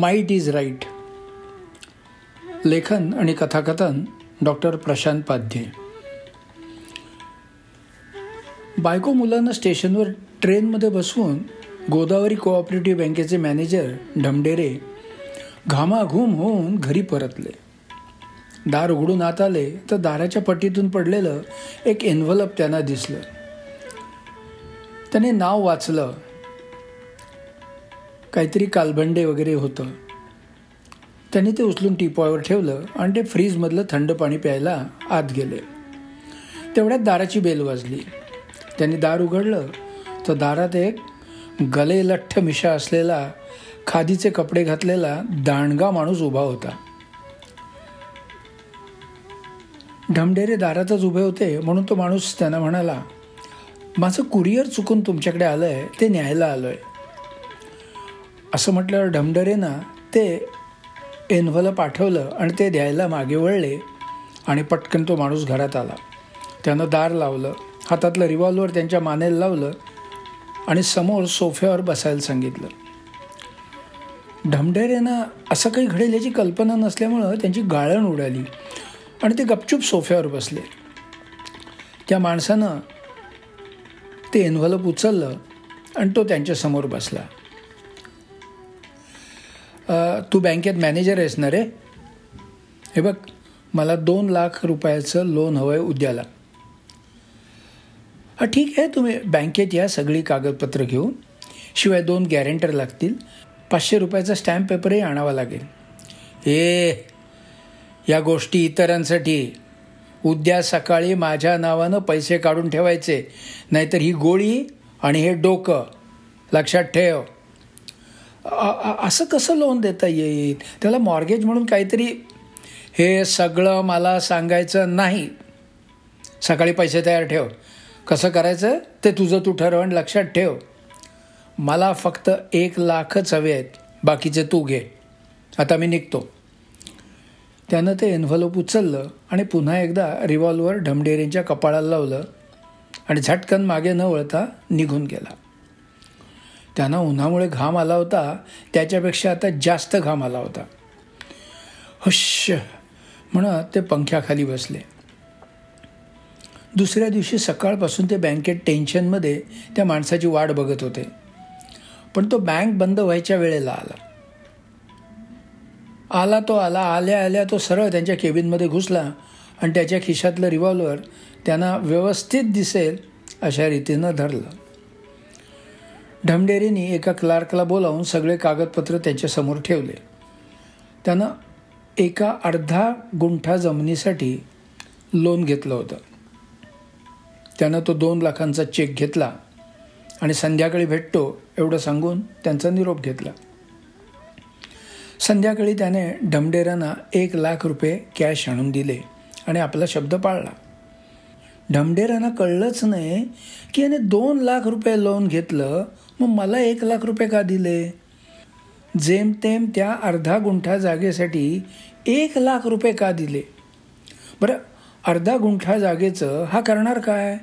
Might is right लेखन आणि कथाकथन डॉक्टर प्रशांत पाध्ये. बायको मुलांना स्टेशनवर ट्रेनमध्ये बसवून गोदावरी कोऑपरेटिव्ह बँकेचे मॅनेजर ढमडेरे घामाघूम होऊन घरी परतले. दार उघडून आत आले तर दाराच्या पट्टीतून पडलेलं एक एन्व्हलप त्यांना दिसलं. त्याने नाव वाचलं. काहीतरी कालभंडे वगैरे होतं. त्यांनी ते उचलून टीपॉयवर ठेवलं आणि ते फ्रीजमधलं थंड पाणी प्यायला आत गेले. तेवढ्यात दाराची बेल वाजली. त्यांनी दार उघडलं. तर दारात एक गले लठ्ठ मिशा असलेला खादीचे कपडे घातलेला दांडगा माणूस उभा होता. ढमढेरे दारातच उभे होते म्हणून तो माणूस त्यांना म्हणाला माझं कुरिअर चुकून तुमच्याकडे आलं आहे ते न्यायला आलो आहे असं म्हटल्यावर ढमढरेनं ते एन्व्हलप पाठवलं आणि ते द्यायला मागे वळले आणि पटकन तो माणूस घरात आला. त्यानं दार लावलं हातातलं रिव्हॉल्वर त्यांच्या मानेला लावलं आणि समोर सोफ्यावर बसायला सांगितलं. ढमढेरेनं असं काही घडेल याची कल्पना नसल्यामुळं त्यांची गाळण उडाली आणि ते गपचूप सोफ्यावर बसले. त्या माणसानं ते एन्व्हलप उचललं आणि तो त्यांच्यासमोर बसला. तू बँकेत मॅनेजर आहेस ना रे? हे बघ मला दोन लाख रुपयाचं लोन हवं आहे उद्याला. हा ठीक आहे तुम्ही बँकेत या सगळी कागदपत्रं घेऊन. शिवाय दोन गॅरेंटर लागतील. पाचशे रुपयाचा स्टॅम्प पेपरही आणावा लागेल. ए या गोष्टी इतरांसाठी. उद्या सकाळी माझ्या नावानं पैसे काढून ठेवायचे. नाहीतर ही गोळी आणि हे डोकं. लक्षात ठेव. असं कसं लोन देता येईल? त्याला मॉर्गेज म्हणून काहीतरी हे सगळं मला सांगायचं नाही. सकाळी पैसे तयार ठेव. कसं करायचं? ते तुझं तू ठरव आणि लक्षात ठेव. मला फक्त एक लाखच हवे आहेत. बाकीचे तू घे. आता मी निघतो. त्यानं ते एन्व्हलोप उचललं आणि पुन्हा एकदा रिव्हॉल्वर ढमडेरींच्या कपाळाला लावलं आणि झटकन मागे न वळता निघून गेला. त्यांना उन्हामुळे घाम आला होता. त्याच्यापेक्षा आता जास्त घाम आला होता. हश्श म्हणत ते पंख्याखाली बसले. दुसऱ्या दिवशी सकाळपासून ते बँकेत टेन्शनमध्ये त्या माणसाची वाट बघत होते. पण तो बँक बंद व्हायच्या वेळेला आला. आला तो आला आल्या आल्या तो सरळ त्यांच्या केबिनमध्ये घुसला आणि त्याच्या खिशातलं रिव्हॉल्वर त्यांना व्यवस्थित दिसेल अशा रीतीनं धरलं. ढमडेरीनी एका क्लार्कला बोलावून सगळे कागदपत्र त्याच्यासमोर ठेवले. त्यानं एका अर्धा गुंठा जमिनीसाठी लोन घेतलं होतं. त्यानं तो दोन लाखांचा चेक घेतला आणि संध्याकाळी भेटतो एवढं सांगून त्यांचा निरोप घेतला. संध्याकाळी त्याने ढमडेरांना एक लाख रुपये कॅश आणून दिले आणि आपला शब्द पाळला. ढमडेरांना कळलंच नाही की याने दोन लाख रुपये लोन घेतलं मग मला एक लाख रुपये का दिले? जेमतेम त्या अर्धा गुंठा जागेसाठी एक लाख रुपये का दिले? बरं अर्धा गुंठा जागेचं हा करणार काय?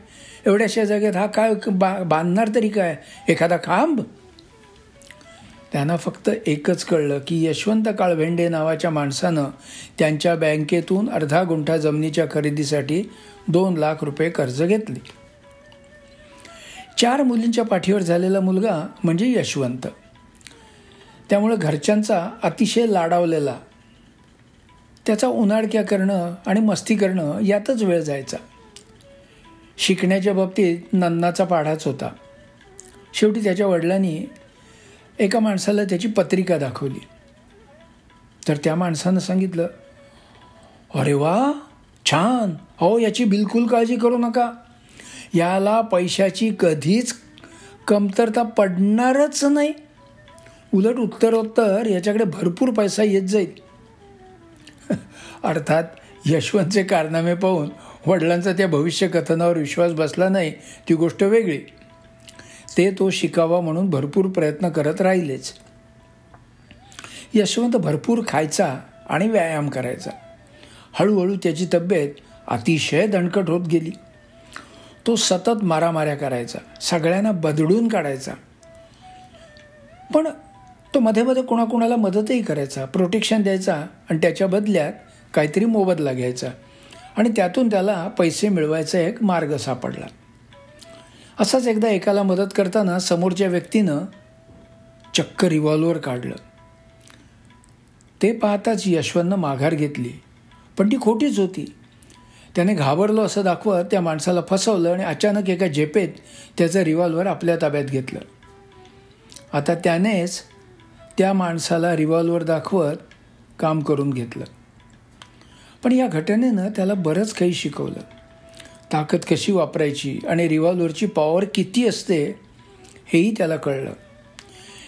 एवढ्याशा जागेत हा काय बा बांधणार तरी काय? एखादा खांब? त्यांना फक्त एकच कळलं की यशवंत काळभेंडे नावाच्या माणसानं त्यांच्या बँकेतून अर्धा गुंठा जमिनीच्या खरेदीसाठी दोन लाख रुपये कर्ज घेतले. चार मुलींच्या पाठीवर झालेला मुलगा म्हणजे यशवंत. त्यामुळं घरच्यांचा अतिशय लाडावलेला त्याचा उन्हाळक्या करणं आणि मस्ती करणं यातच वेळ जायचा. शिकण्याच्या बाबतीत नन्नाचा पाढाच होता. शेवटी त्याच्या वडिलांनी एका माणसाला त्याची पत्रिका दाखवली. तर त्या माणसानं सांगितलं अरे वा छान. अहो याची बिलकुल काळजी करू नका. याला पैशाची कधीच कमतरता पडणारच नाही. उलट उत्तरोत्तर याच्याकडे भरपूर पैसा येत जाईल. अर्थात यशवंतचे कारनामे पाहून वडिलांचा त्या भविष्य कथनावर विश्वास बसला नाही ती गोष्ट वेगळी. ते तो शिकावा म्हणून भरपूर प्रयत्न करत राहिलेच. यशवंत भरपूर खायचा आणि व्यायाम करायचा. हळूहळू त्याची तब्येत अतिशय दणकट होत गेली. तो सतत मारामाऱ्या करायचा. सगळ्यांना बदडून काढायचा. पण तो मध्ये मध्ये कोणाकोणाला मदतही करायचा. प्रोटेक्शन द्यायचा आणि त्याच्या बदल्यात काहीतरी मोबदला घ्यायचा. आणि त्यातून त्याला पैसे मिळवायचा एक मार्ग सापडला. असाच एकदा एकाला मदत करताना समोरच्या व्यक्तीनं चक्क रिव्हॉल्वर काढलं. ते पाहताच यशवंतनं माघार घेतली. पण ती खोटीच होती. त्याने घाबरलो असं दाखवत त्या माणसाला फसवलं आणि अचानक एका झेपेत त्याचं रिव्हॉल्वर आपल्या ताब्यात घेतलं. आता त्यानेच त्या माणसाला रिव्हॉल्वर दाखवत काम करून घेतलं. पण या घटनेनं त्याला बरंच काही शिकवलं. ताकद कशी वापरायची आणि रिव्हॉल्वरची पॉवर किती असते हेही त्याला कळलं.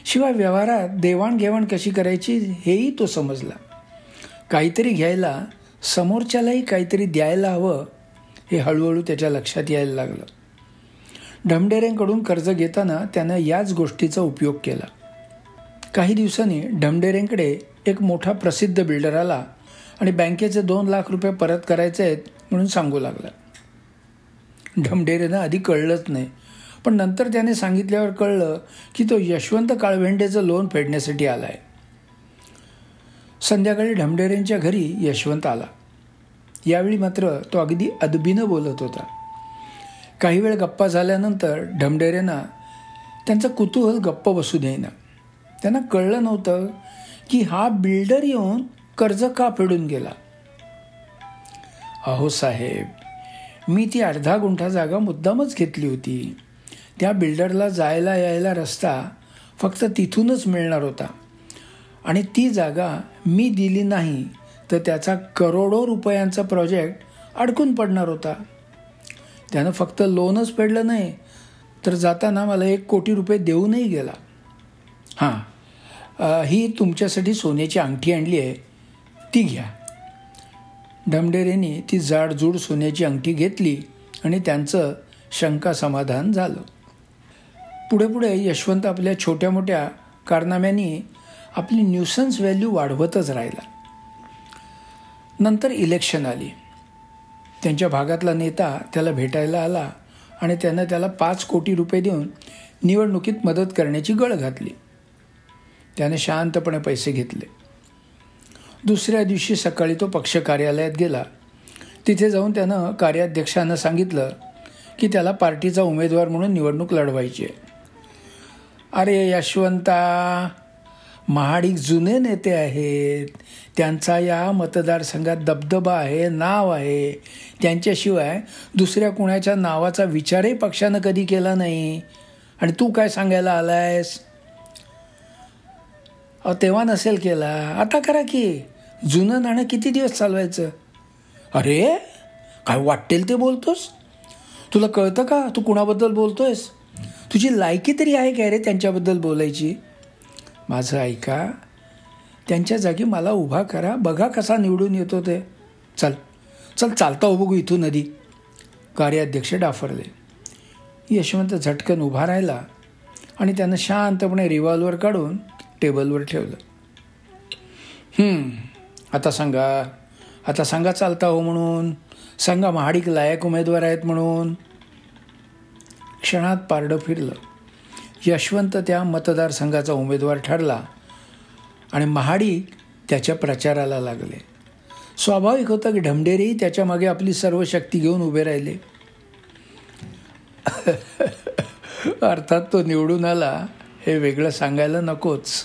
शिवाय व्यवहारात देवाणघेवाण कशी करायची हेही तो समजला. काहीतरी घ्यायला समोरच्यालाही काहीतरी द्यायला हवं हे हळूहळू त्याच्या लक्षात यायला लागलं. ढमडेरेंकडून कर्ज घेताना त्यानं याच गोष्टीचा उपयोग केला. काही दिवसांनी ढमडेरेंकडे एक मोठा प्रसिद्ध बिल्डर आला आणि बँकेचे दोन लाख रुपये परत करायचे आहेत म्हणून सांगू लागला. ढमडेरेनं आधी कळलंच नाही पण नंतर त्याने सांगितल्यावर कळलं की तो यशवंत काळवेंडेचं लोन फेडण्यासाठी आला आहे संध्याकाळी ढमडेरेंच्या घरी यशवंत आला. यावेळी मात्र तो अगदी अदबीनं बोलत होता. काही वेळ गप्पा झाल्यानंतर ढमडेरेंना त्यांचं कुतूहल गप्प बसू देईना. त्यांना कळलं नव्हतं की हा बिल्डर येऊन कर्ज का फेडून गेला? अहो साहेब मी ती अर्धा गुंठा जागा मुद्दामच घेतली होती. त्या बिल्डरला जायला यायला रस्ता फक्त तिथूनच मिळणार होता. आणि ती जागा मी दिली नाही तर त्याचा करोडो रुपयांचा प्रोजेक्ट अडकून पडणार होता. त्यानं फक्त लोनच फेडलं नाही तर जाताना मला एक कोटी रुपये देऊनही गेला. हां ही तुमच्यासाठी सोन्याची अंगठी आणली आहे ती घ्या. डमडेरेने ती जाडजूड सोन्याची अंगठी घेतली आणि त्यांचं शंका समाधान झालं. पुढे पुढे यशवंत आपल्या छोट्या मोठ्या कारनाम्यांनी आपली न्यूसन्स व्हॅल्यू वाढवतच राहिला. नंतर इलेक्शन आली. त्यांच्या भागातला नेता त्याला भेटायला आला आणि त्यानं त्याला पाच कोटी रुपये देऊन निवडणुकीत मदत करण्याची गळ घातली. त्याने शांतपणे पैसे घेतले. दुसऱ्या दिवशी सकाळी तो पक्ष कार्यालयात गेला. तिथे जाऊन त्यानं कार्याध्यक्षांना सांगितलं की त्याला पार्टीचा उमेदवार म्हणून निवडणूक लढवायची आहे. अरे यशवंता! महाडिक जुने नेते आहेत. त्यांचा या मतदारसंघात दबदबा आहे नाव आहे. त्यांच्याशिवाय दुसऱ्या कुणाच्या नावाचा विचारही पक्षानं कधी केला नाही. आणि तू काय सांगायला आलायस? अहो तेव्हा नसेल केला. आता करा की. जुनं नाणं किती दिवस चालवायचं? अरे काय वाटेल ते बोलतोस? तुला कळतं का? तू कुणाबद्दल बोलतोयस? तुझी लायकी तरी आहे काय रे त्यांच्याबद्दल बोलायची? माझं ऐका. त्यांच्या जागी मला उभा करा. बघा कसा निवडून येतो ते. चल. चल चालता बघू इथून नदी कार्याध्यक्ष डाफरले. यशवंत झटकन उभा राहिला आणि त्यानं शांतपणे रिव्हॉल्वर काढून टेबलवर ठेवलं. आता सांगा. आता सांगा चालता हो म्हणून. सांगा महाडिक लायक उमेदवार आहेत म्हणून. क्षणात पारडं फिरलं. यशवंत त्या मतदारसंघाचा उमेदवार ठरला आणि महाडिक त्याच्या प्रचाराला लागले. स्वाभाविक होतं की ढमढेरेही त्याच्यामागे आपली सर्व शक्ती घेऊन उभे राहिले. अर्थात तो निवडून आला हे वेगळं सांगायला नकोच.